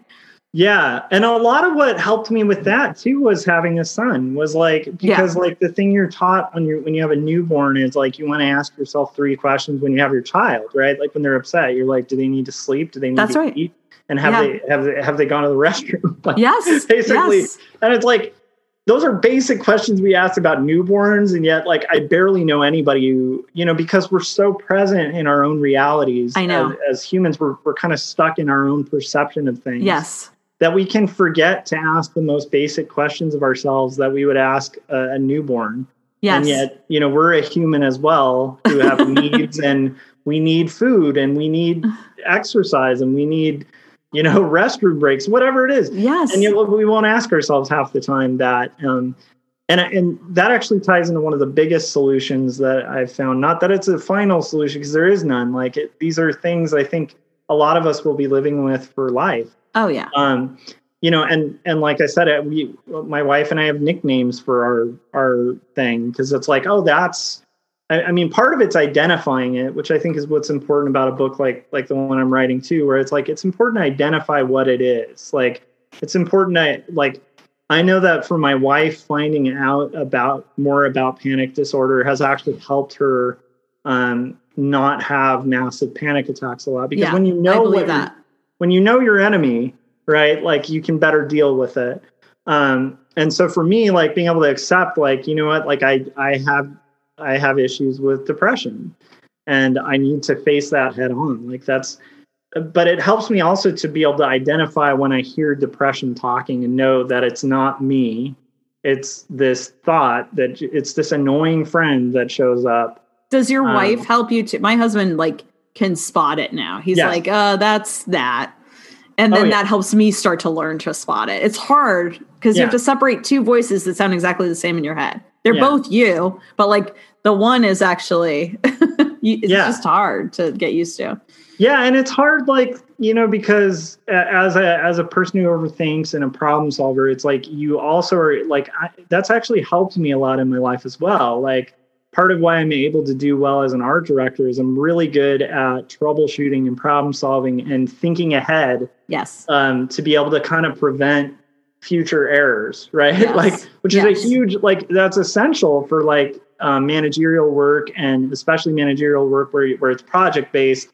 Yeah, and a lot of what helped me with that too was having a son. Was like because yeah. like the thing you're taught when you when you have a newborn is like you want to ask yourself three questions when you have your child, right? Like when they're upset, you're like, do they need to sleep? Do they need That's to right. eat? And have yeah. they have they have they gone to the restroom? like, yes, basically. Yes. And it's like those are basic questions we ask about newborns and yet like i barely know anybody who you know because we're so present in our own realities i know as, as humans we're, we're kind of stuck in our own perception of things yes that we can forget to ask the most basic questions of ourselves that we would ask a, a newborn. Yes. And yet, you know, we're a human as well who have needs and we need food and we need exercise and we need, you know, restroom breaks, whatever it is. Yes. And know, we won't ask ourselves half the time that. Um, and, and that actually ties into one of the biggest solutions that I've found. Not that it's a final solution because there is none. Like it, these are things I think a lot of us will be living with for life Oh yeah. Um, you know, and and like I said, we, my wife and I have nicknames for our our thing because it's like, oh, that's. I, I mean, part of it's identifying it, which I think is what's important about a book like like the one I'm writing too, where it's like it's important to identify what it is. Like it's important to like I know that for my wife, finding out about more about panic disorder has actually helped her um, not have massive panic attacks a lot. Because yeah, when you know what that when you know your enemy, right? Like you can better deal with it. Um, and so for me, like being able to accept, like, you know what, like I, I have, I have issues with depression and I need to face that head on. Like that's, but it helps me also to be able to identify when I hear depression talking and know that it's not me. It's this thought that it's this annoying friend that shows up. Does your um, wife help you to? My husband, like, can spot it now. He's yes. like, uh, that's that. And then oh, yeah. that helps me start to learn to spot it. It's hard because yeah. you have to separate two voices that sound exactly the same in your head. They're yeah. both you, but like the one is actually, it's just hard to get used to. Yeah, and it's hard, like you know, because as a as a person who overthinks and a problem solver, it's like you also are like I, that's actually helped me a lot in my life as well. Like part of why I'm able to do well as an art director is I'm really good at troubleshooting and problem solving and thinking ahead. Yes. Um, to be able to kind of prevent future errors, right? Yes. like, which is yes. a huge, like, that's essential for like um, managerial work and especially managerial work where, where it's project based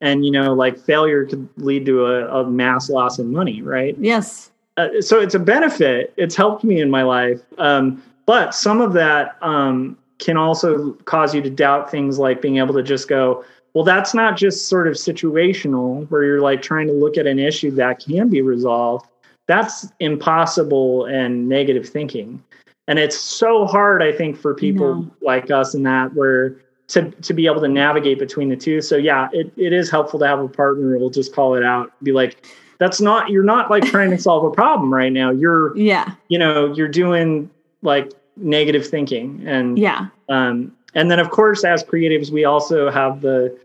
and, you know, like failure could lead to a, a mass loss in money, right? Yes. Uh, so it's a benefit. It's helped me in my life. Um, but some of that, um, can also cause you to doubt things like being able to just go, well, that's not just sort of situational where you're like trying to look at an issue that can be resolved. That's impossible and negative thinking. And it's so hard, I think, for people no. like us in that where to to be able to navigate between the two. So yeah, it, it is helpful to have a partner who will just call it out, be like, that's not you're not like trying to solve a problem right now. You're yeah, you know, you're doing like negative thinking and yeah um and then of course as creatives we also have the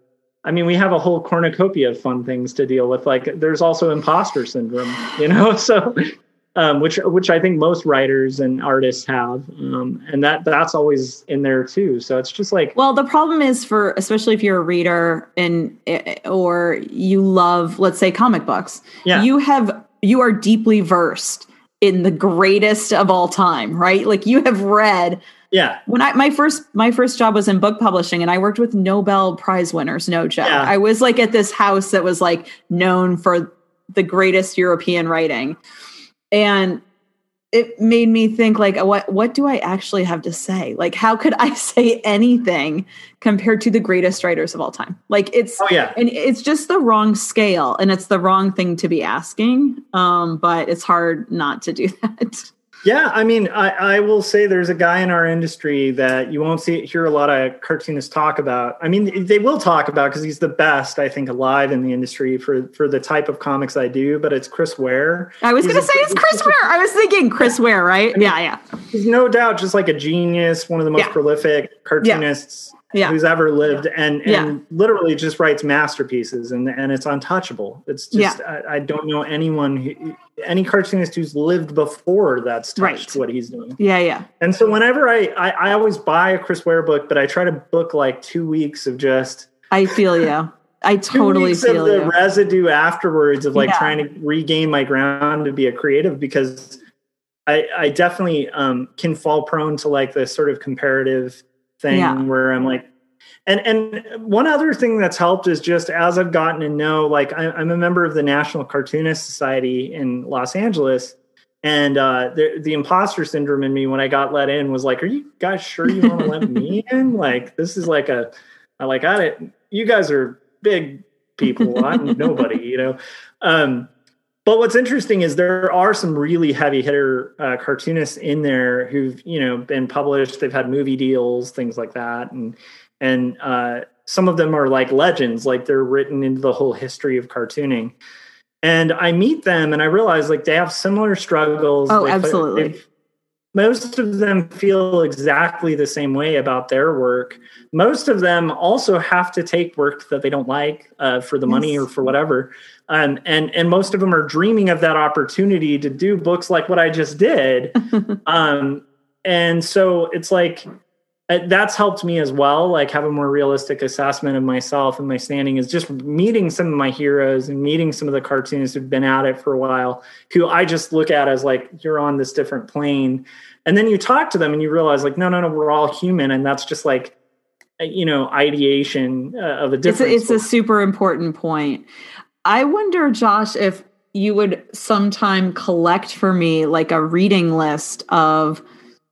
i mean we have a whole cornucopia of fun things to deal with like there's also imposter syndrome you know so um, which which I think most writers and artists have, um, and that that's always in there too. So it's just like well, the problem is for especially if you're a reader and eh, or you love, let's say, comic books. Yeah. you have you are deeply versed in the greatest of all time, right? Like you have read Yeah. When I my first my first job was in book publishing and I worked with Nobel Prize winners, no joke. Yeah. I was like at this house that was like known for the greatest European writing. And it made me think like what what do I actually have to say? Like how could I say anything compared to the greatest writers of all time? Like it's Oh yeah. and it's just the wrong scale and it's the wrong thing to be asking. Um, but it's hard not to do that. Yeah, I mean, I, I will say there's a guy in our industry that you won't see hear a lot of cartoonists talk about. I mean, they will talk about because he's the best, I think, alive in the industry for for the type of comics I do. But it's Chris Ware. I was gonna say it's Chris Ware. I was thinking Chris Ware, right? yeah, yeah. He's no doubt just like a genius, one of the most Yeah. prolific cartoonists Yeah. who's ever lived, and and Yeah. literally just writes masterpieces, and and it's untouchable. It's just I, I don't know anyone, who, any cartoonist who's lived before that's touched Right. what he's doing. Yeah, yeah. And so whenever I, I I always buy a Chris Ware book, but I try to book like two weeks of just I feel you. I totally feel the you. residue afterwards of like Yeah. trying to regain my ground to be a creative because I I definitely um can fall prone to like this sort of comparative thing Yeah. where I'm like and and one other thing that's helped is just as I've gotten to know like I, I'm a member of the National Cartoonist Society in Los Angeles. And uh, the the imposter syndrome in me when I got let in was like, "Are you guys sure you want to let me in? Like, this is like a, I like I didn't. You guys are big people. I'm nobody, you know. Um, but what's interesting is there are some really heavy hitter uh, cartoonists in there who've you know been published. They've had movie deals, things like that, and and uh, some of them are like legends, like they're written into the whole history of cartooning. And I meet them, and I realize like they have similar struggles. Oh, They- absolutely. most of them feel exactly the same way about their work. Most of them also have to take work that they don't like uh, for the money or for whatever. Um, and and most of them are dreaming of that opportunity to do books like what I just did. um, and so it's like uh, that's helped me as well. Like have a more realistic assessment of myself and my standing is just meeting some of my heroes and meeting some of the cartoonists who've been at it for a while, who I just look at as like you're on this different plane. And then you talk to them and you realize like no no no we're all human and that's just like uh, you know ideation uh, of a It's a, it's a super important point. I wonder, Josh, if you would sometime collect for me like a reading list of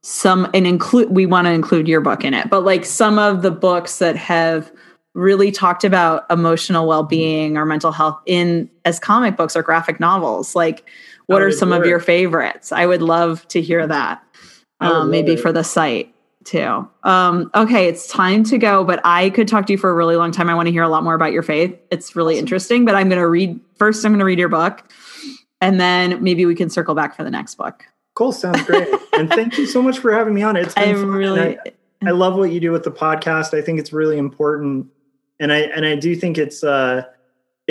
some and include we want to include your book in it, but like some of the books that have really talked about emotional well-being or mental health in as comic books or graphic novels. Like what are would some of your favorites? I would love to hear that. Um, maybe it. for the site too. Um, okay, it's time to go, but I could talk to you for a really long time. I want to hear a lot more about your faith. It's really interesting, but I'm going to read first, I'm going to read your book and then maybe we can circle back for the next book. Cool, sounds great. and thank you so much for having me on. It's been I fun, really, I, I love what you do with the podcast. I think it's really important, and I and I do think it's uh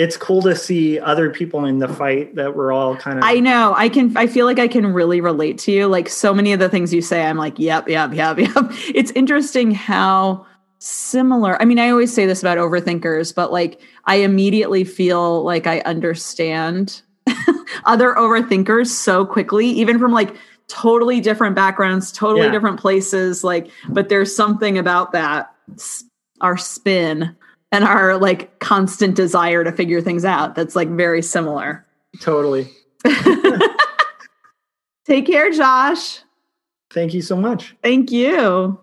it's cool to see other people in the fight that we're all kind of. I know I can, I feel like I can really relate to you. Like so many of the things you say, I'm like, yep, yep, yep, yep. It's interesting how similar. I mean, I always say this about overthinkers, but like I immediately feel like I understand other overthinkers so quickly, even from like totally different backgrounds, totally Yeah. different places. Like, but there's something about that, our spin and our like constant desire to figure things out that's like very similar. totally. Take care, Josh. Thank you so much. Thank you.